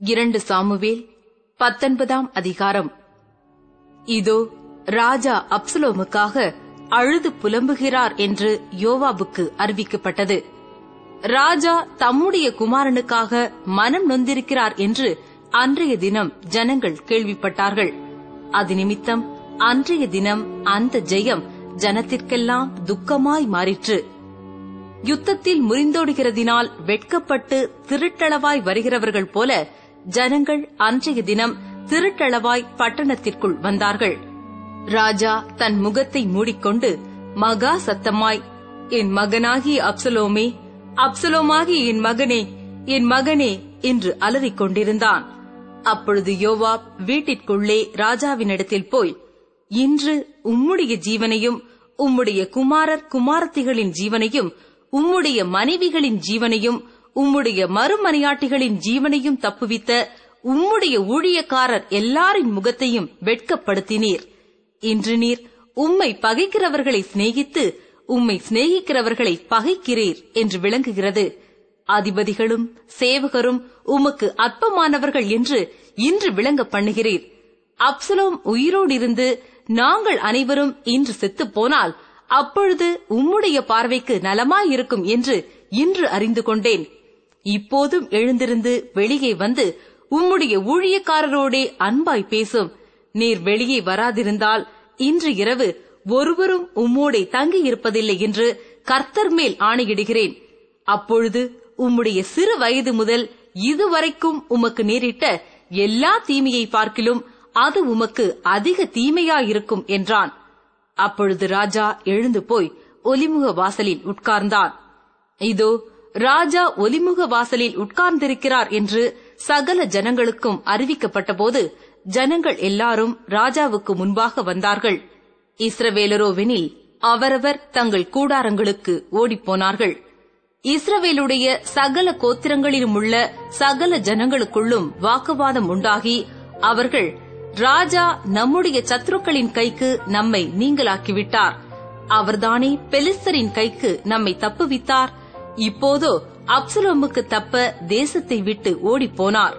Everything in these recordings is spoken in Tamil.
இரண்டு சாமுவேல் பத்தொன்பதாம் அதிகாரம். இதோ ராஜா அப்சலோமுக்காக அழுது புலம்புகிறார் என்று யோவாபுக்கு அறிவிக்கப்பட்டது. ராஜா தம்முடைய குமாரனுக்காக மனம் நொந்திருக்கிறார் என்று அன்றைய தினம் ஜனங்கள் கேள்விப்பட்டார்கள். அது நிமித்தம் அன்றைய தினம் அந்த ஜெயம் ஜனத்திற்கெல்லாம் துக்கமாய் மாறிற்று. யுத்தத்தில் முறிந்தோடுகிறதினால் வெட்கப்பட்டு திருட்டளவாய் வருகிறவர்கள் போல ஜனங்கள் அன்றைய தினம் திருட்டளவாய் பட்டணத்திற்குள் வந்தார்கள். ராஜா தன் முகத்தை மூடிக்கொண்டு மகா சத்தமாய் என் மகனாகி அப்சலோமே அப்சலோமாகி என் மகனே என் மகனே என்று அலறிக் கொண்டிருந்தான். அப்பொழுது யோவாப் வீட்டிற்குள்ளே ராஜாவினிடத்தில் போய் இன்று உம்முடைய ஜீவனையும் உம்முடைய குமாரர் குமாரத்திகளின் ஜீவனையும் உம்முடைய மனைவிகளின் ஜீவனையும் உம்முடைய மறுமனையாட்டிகளின் ஜீவனையும் தப்புவித்த உம்முடைய ஊழியக்காரர் எல்லாரின் முகத்தையும் வெட்கப்படுத்தினீர். இன்று நீர் உம்மை பகைக்கிறவர்களை சிநேகித்து உம்மை சிநேகிக்கிறவர்களை பகைக்கிறீர் என்று விளங்குகிறது. அதிபதிகளும் சேவகரும் உமக்கு அற்பமானவர்கள் என்று இன்று விளங்க பண்ணுகிறீர். அப்சலோம் உயிரோடு இருந்து நாங்கள் அனைவரும் இன்று செத்துப் போனால் அப்பொழுது உம்முடைய பார்வைக்கு நலமாயிருக்கும் என்று இன்று அறிந்து கொண்டேன். இப்போதும் எழுந்திருந்து வெளியே வந்து உம்முடைய ஊழியக்காரரோடே அன்பாய் பேசும். நீர் வெளியே வராதிருந்தால் இன்று இரவு ஒருவரும் உம்மோடே தங்கியிருப்பதில்லை என்று கர்த்தர் மேல் ஆணையிடுகிறேன். அப்பொழுது உம்முடைய சிறு வயது முதல் இதுவரைக்கும் உமக்கு நேரிட்ட எல்லா தீமையை பார்க்கிலும் அது உமக்கு அதிக தீமையாயிருக்கும் என்றான். அப்பொழுது ராஜா எழுந்து போய் ஒலிமுக வாசலில் உட்கார்ந்தான். இதோ ராஜா ஒலிமுக வாசலில் உட்கார்ந்திருக்கிறார் என்று சகல ஜனங்களுக்கும் அறிவிக்கப்பட்டபோது ஜனங்கள் எல்லாரும் ராஜாவுக்கு முன்பாக வந்தார்கள். இஸ்ரவேலரோவெனில் அவரவர் தங்கள் கூடாரங்களுக்கு ஓடிப்போனார்கள். இஸ்ரவேலுடைய சகல கோத்திரங்களிலும் உள்ள சகல ஜனங்களுக்குள்ளும் வாக்குவாதம் உண்டாகி அவர்கள் ராஜா நம்முடைய சத்ருக்களின் கைக்கு நம்மை நீங்களாக்கிவிட்டார். அவர்தானே பெலிஸ்தரின் கைக்கு நம்மை தப்புவித்தார். இப்போதோ அப்சலோமுக்கு தப்ப தேசத்தை விட்டு ஓடிப்போனார்.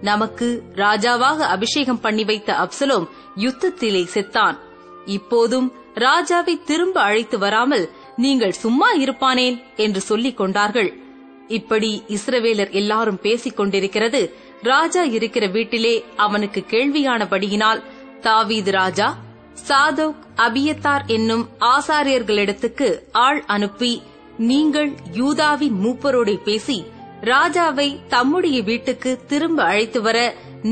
நமக்கு ராஜாவாக அபிஷேகம் பண்ணி வைத்த அப்சலோம் யுத்தத்திலே செத்தான். இப்போதும் ராஜாவை திரும்ப அழைத்து வராமல் நீங்கள் சும்மா இருப்பானேன் என்று சொல்லிக் கொண்டார்கள். இப்படி இஸ்ரவேலர் எல்லாரும் பேசிக் கொண்டிருக்கிறது. ராஜா இருக்கிற வீட்டிலே அவனுக்கு கேள்வியானபடியினால் தாவீது ராஜா சாதோக் அபியத்தார் என்னும் ஆசாரியர்களிடத்துக்கு ஆள் அனுப்பி நீங்கள் யூதாவின் மூப்பரோடே பேசி ராஜாவை தம்முடைய வீட்டுக்கு திரும்ப அழைத்து வர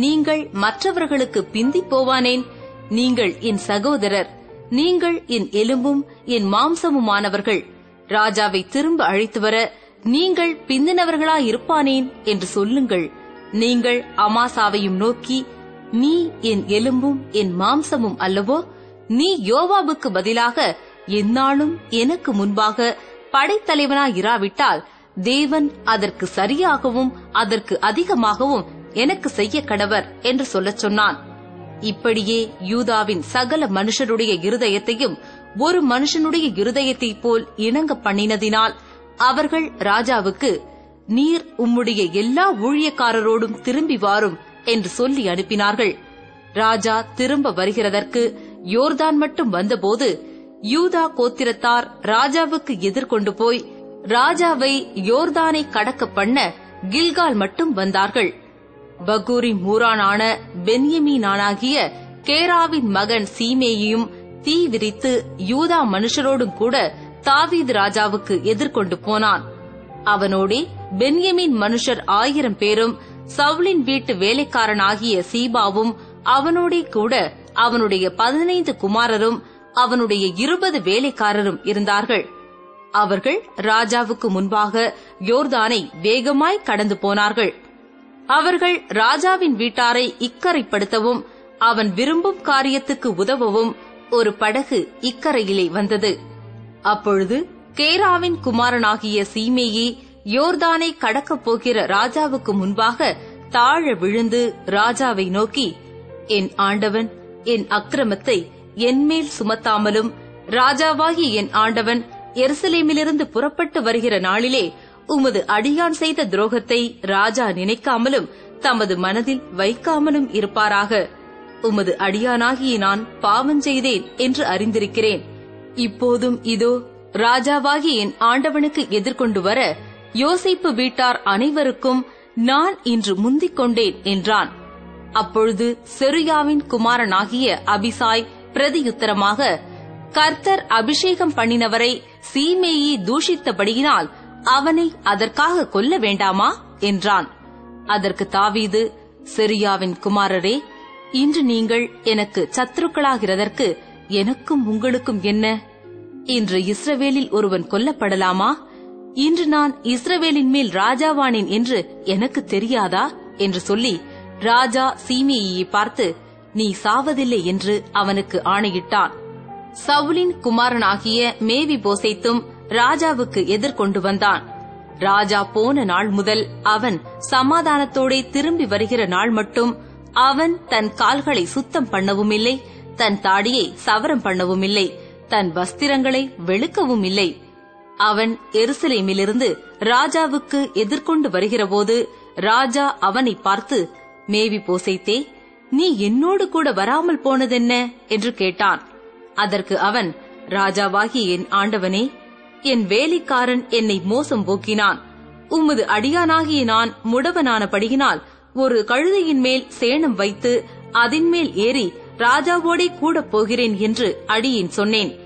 நீங்கள் மற்றவர்களுக்கு பிந்தி போவானேன்? நீங்கள் என் சகோதரர் நீங்கள் என் எலும்பும் என் மாம்சமுமானவர்கள். ராஜாவை திரும்ப அழைத்து வர நீங்கள் பிந்தினவர்களாயிருப்பானேன் என்று சொல்லுங்கள். நீங்கள் அமாசாவையும் நோக்கி நீ என் எலும்பும் என் மாம்சமும் அல்லவோ? நீ யோவாவுக்கு பதிலாக எந்நாளும் எனக்கு முன்பாக படைத்தலைவனாயிராவிட்டால் தேவன் அதற்கு சரியாகவும் அதற்கு அதிகமாகவும் எனக்கு செய்ய கடவர் என்று சொல்லச் சொன்னான். இப்படியே யூதாவின் சகல மனுஷருடைய இருதயத்தையும் ஒரு மனுஷனுடைய இருதயத்தைப் போல் இணங்க பண்ணினதினால் அவர்கள் ராஜாவுக்கு நீர் உம்முடைய எல்லா ஊழியக்காரரோடும் திரும்பி வாரும் என்று சொல்லி அனுப்பினார்கள். ராஜா திரும்ப வருகிறதற்கு யோர்தான் மட்டும் வந்தபோது யூதா கோத்திரத்தார் ராஜாவுக்கு எதிர்கொண்டு போய் ராஜாவை யோர்தானை கடக்க பண்ண கில்கால் மட்டும் வந்தார்கள். பகூரின் மூரானான பென்யமீனானாகிய கேராவின் மகன் சீமேயையும் தீ விரித்து யூதா மனுஷரோடும் கூட தாவீது ராஜாவுக்கு எதிர்கொண்டு போனான். அவனோடே பென்யமின் மனுஷர் ஆயிரம் பேரும் சவுலின் வீட்டு வேலைக்காரனாகிய சீபாவும் அவனோடே கூட அவனுடைய பதினைந்து குமாரரும் அவனுடைய இருபது வேலைக்காரரும் இருந்தார்கள். அவர்கள் ராஜாவுக்கு முன்பாக யோர்தானை வேகமாய் கடந்து போனார்கள். அவர்கள் ராஜாவின் வீட்டாரை இக்கரைப்படுத்தவும் அவன் விரும்பும் காரியத்துக்கு உதவவும் ஒரு படகு இக்கரையிலே வந்தது. அப்பொழுது கேராவின் குமாரனாகிய சீமேயி யோர்தானை கடக்கப் போகிற ராஜாவுக்கு முன்பாக தாழ விழுந்து ராஜாவை நோக்கி என் ஆண்டவன் என் அக்கிரமத்தை என்மேல் சுமத்தாமலும் ராஜாவாகி என் ஆண்டவன் எருசலேமிலிருந்து புறப்பட்டு வருகிற நாளிலே உமது அடியான் செய்த துரோகத்தை ராஜா நினைக்காமலும் தமது மனதில் வைக்காமலும் இருப்பாராக. உமது அடியானாகிய நான் பாவம் செய்தேன் என்று அறிந்திருக்கிறேன். இப்போதும் இதோ ராஜாவாகி என் ஆண்டவனுக்கு எதிர்கொண்டு வர யோசிப்பு வீட்டார் அனைவருக்கும் நான் இன்று முந்திக் கொண்டேன் என்றான். அப்பொழுது செருயாவின் குமாரனாகிய அபிசாய் பிரதியுத்தரமாக கர்த்தர் அபிஷேகம் பண்ணினவரை சீமேயி தூஷித்தபடியினால் அவனை அதற்காக கொல்ல வேண்டாமா? என்றான். அதற்கு தாவீது செரியாவின் குமாரரே இன்று நீங்கள் எனக்கு சத்துருக்களாகிறதற்கு எனக்கும் உங்களுக்கும் என்ன? இன்று இஸ்ரவேலில் ஒருவன் கொல்லப்படலாமா? இன்று நான் இஸ்ரவேலின் மேல் ராஜாவானேன் என்று எனக்கு தெரியாதா? என்று சொல்லி ராஜா சீமேயை பார்த்து நீ சாவதில்லை என்று அவனுக்கு ஆணையிட்டான். சவுலின் குமாரனாகிய மேவி போசைத்தும் ராஜாவுக்கு எதிர்கொண்டு வந்தான். ராஜா போன நாள் முதல் அவன் சமாதானத்தோடே திரும்பி வருகிற நாள் மட்டும் அவன் தன் கால்களை சுத்தம் பண்ணவும் இல்லை தன் தாடியை சவரம் பண்ணவும் இல்லை தன் வஸ்திரங்களை வெளுக்கவும் இல்லை அவன் எருசலேமிலிருந்து ராஜாவுக்கு எதிர்கொண்டு வருகிறபோது ராஜா அவனை பார்த்து மேவி போசைத்தே நீ என்னோடு கூட வராமல் போனதென்ன? என்று கேட்டான். அதற்கு அவன் ராஜாவாகி என் ஆண்டவனே என் வேலைக்காரன் என்னை மோசம் போக்கினான். உமது அடியானாகிய நான் முடவனானபடியினால் ஒரு கழுதையின் மேல் சேணம் வைத்து அதின் மேல் ஏறி ராஜாவோடே கூட போகிறேன் என்று அடியின் சொன்னேன்.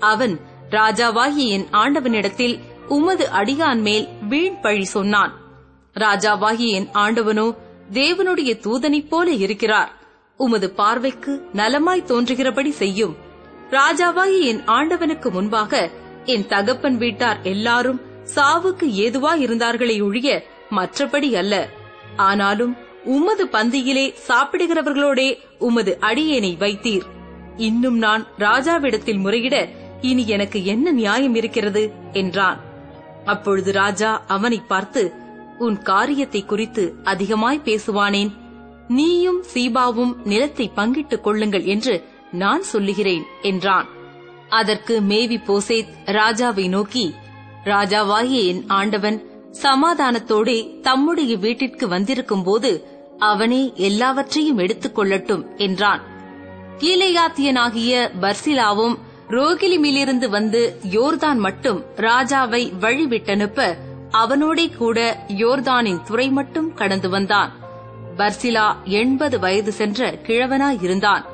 அவன் ராஜாவாகிய என் ஆண்டவனிடத்தில் உமது அடியான் மேல் வீண் பழி சொன்னான். ராஜாவாகிய என் ஆண்டவனோ தேவனுடைய தூதனைப் போல இருக்கிறார். உமது பார்வைக்கு நலமாய் தோன்றுகிறபடி செய்யும். ராஜாவாகி என் ஆண்டவனுக்கு முன்பாக என் தகப்பன் வீட்டார் எல்லாரும் சாவுக்கு ஏதுவா இருந்தார்களே ஒழிய மற்றபடி அல்ல. ஆனாலும் உமது பந்தியிலே சாப்பிடுகிறவர்களோடே உமது அடியேனை வைத்தீர். இன்னும் நான் ராஜாவிடத்தில் முறையிட இனி எனக்கு என்ன நியாயம் இருக்கிறது? என்றான். அப்பொழுது ராஜா அவனை பார்த்து உன் காரியத்தை குறித்து அதிகமாய் பேசுவானேன். நீயும் சீபாவும் நிலத்தை பங்கிட்டுக் கொள்ளுங்கள் என்று நான் சொல்லுகிறேன் என்றான். அதற்கு மேவி போசேத் ராஜாவை நோக்கி ராஜாவாகிய என் ஆண்டவன் சமாதானத்தோடே தம்முடைய வீட்டிற்கு வந்திருக்கும் போது அவனே எல்லாவற்றையும் எடுத்துக் கொள்ளட்டும் என்றான். கீழையாத்தியனாகிய பர்சிலாவும் ரோகிலிமிலிருந்து வந்து யோர்தான் மட்டும் ராஜாவை வழிவிட்டனுப்ப அவனோடே கூட யோர்தானின் துறை மட்டும் கடந்து வந்தான். பர்சிலா எண்பது வயது சென்ற கிழவனாயிருந்தான்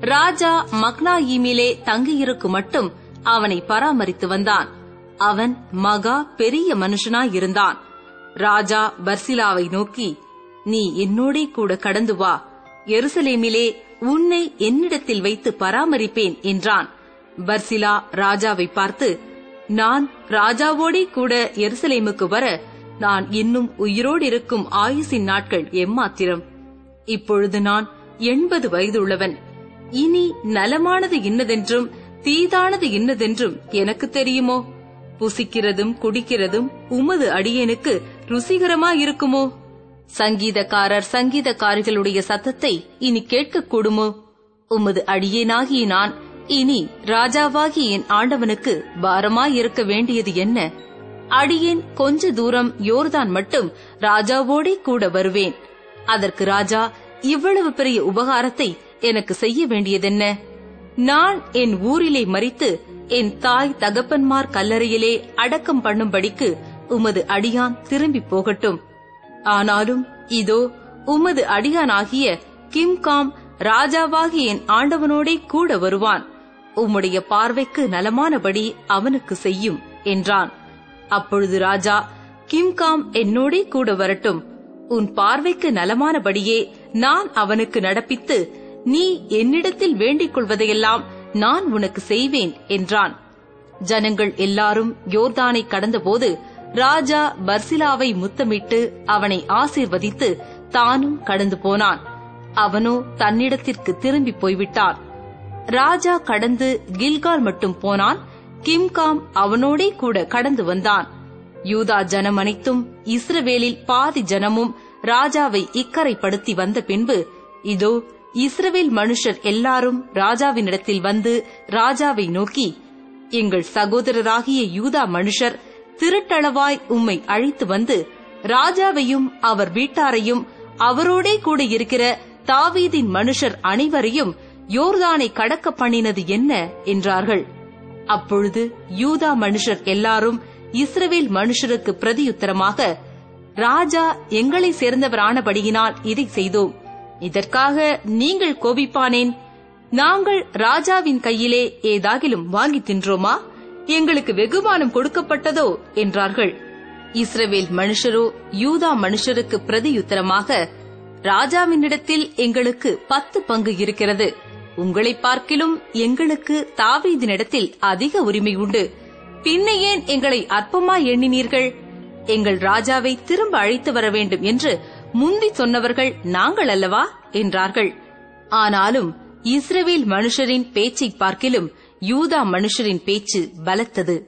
ராஜா மக்னாயீமிலே தங்கியிருக்கு மட்டும் அவனை பராமரித்து வந்தான். அவன் மகா பெரிய மனுஷனாயிருந்தான் ராஜா பர்சிலாவை நோக்கி நீ என்னோடே கூட கடந்து வா. எருசலேமிலே உன்னை என்னிடத்தில் வைத்து பராமரிப்பேன் என்றான். பர்சிலா ராஜாவை பார்த்து நான் ராஜாவோடே கூட எருசலேமுக்கு வர நான் இன்னும் உயிரோடு இருக்கும் ஆயுசின் நாட்கள் எம்மாத்திரம். இப்பொழுது நான் எண்பது வயதுள்ளவன். இனி நலமானது இன்னதென்றும் தீதானது இன்னதென்றும் எனக்கு தெரியுமோ? புசிக்கிறதும் குடிக்கிறதும் உமது அடியேனுக்கு ருசிகரமாயிருக்குமோ? சங்கீதக்காரர் சங்கீதக்காரிகளுடைய சத்தத்தை இனி கேட்கக்கூடுமோ? உமது அடியேனாகிய நான் இனி ராஜாவாகிய என் ஆண்டவனுக்கு பாரமாயிருக்க வேண்டியது என்ன? அடியேன் கொஞ்ச தூரம் யோர்தான் மட்டும் ராஜாவோடே கூட வருவேன். அதற்கு ராஜா இவ்வளவு பெரிய உபகாரத்தை எனக்கு செய்ய வேண்டியதென்ன? நான் என் ஊரிலே மறித்து என் தாய் தகப்பன்மார் கல்லறையிலே அடக்கம் பண்ணும்படிக்கு உமது அடியான் திரும்பி போகட்டும். ஆனாலும் இதோ உமது அடியானாகிய கிம்காம் ராஜாவாகிய என் ஆண்டவனோடே கூட வருவான். உம்முடைய பார்வைக்கு நலமானபடி அவனுக்கு செய்யும் என்றான். அப்பொழுது ராஜா கிம்காம் என்னோடே கூட வரட்டும். உன் பார்வைக்கு நலமானபடியே நான் அவனுக்கு நடப்பித்து நீ என்னிடத்தில் வேண்டிக் கொள்வதையெல்லாம் நான் உனக்கு செய்வேன் என்றான். ஜனங்கள் எல்லாரும் யோர்தானை கடந்தபோது ராஜா பர்சிலாவை முத்தமிட்டு அவனை ஆசீர்வதித்து தானும் கடந்து போனான். அவனோ தன்னிடத்திற்கு திரும்பி போய்விட்டான். ராஜா கடந்து கில்கால் மட்டும் போனான். கிம்காம் அவனோடே கூட கடந்து வந்தான். யூதா ஜனம் அனைத்தும் இஸ்ரவேலில் பாதி ஜனமும் ராஜாவை இக்கரைப்படுத்தி வந்த பின்பு இதோ இஸ்ரவேல் மனுஷர் எல்லாரும் ராஜாவினிடத்தில் வந்து ராஜாவை நோக்கி எங்கள் சகோதரராகிய யூதா மனுஷர் திருட்டளவாய் உம்மை அழைத்து வந்து ராஜாவையும் அவர் வீட்டாரையும் அவரோடே கூட இருக்கிற தாவீதின் மனுஷர் அனைவரையும் யோர்தானை கடக்க பண்ணினது என்ன? என்றார்கள். அப்பொழுது யூதா மனுஷர் எல்லாரும் இஸ்ரவேல் மனுஷருக்கு பிரதியுத்தரமாக ராஜா எங்களை சேர்ந்தவரானபடியினால் இதை செய்தோம். இதற்காக நீங்கள் கோபிப்பானேன்? நாங்கள் ராஜாவின் கையிலே ஏதாகிலும் வாங்கி தின்றோமா? எங்களுக்கு வெகுமானம் கொடுக்கப்பட்டதோ? என்றார்கள். இஸ்ரவேல் மனுஷரோ யூதா மனுஷருக்கு பிரதியுத்தரமாக ராஜாவினிடத்தில் எங்களுக்கு பத்து பங்கு இருக்கிறது. உங்களை பார்க்கிலும் எங்களுக்கு தாவீதினிடத்தில் அதிக உரிமை உண்டு பின்ன ஏன் எங்களை அற்பமா எண்ணினீர்கள்? எங்கள் ராஜாவை திரும்ப அழைத்து வர வேண்டும் என்று முந்தி சொன்னவர்கள் நாங்கள் அல்லவா? என்றார்கள். ஆனாலும் இஸ்ரவேல் மனுஷரின் பேச்சைப் பார்க்கிலும் யூதா மனுஷரின் பேச்சு பலத்தது.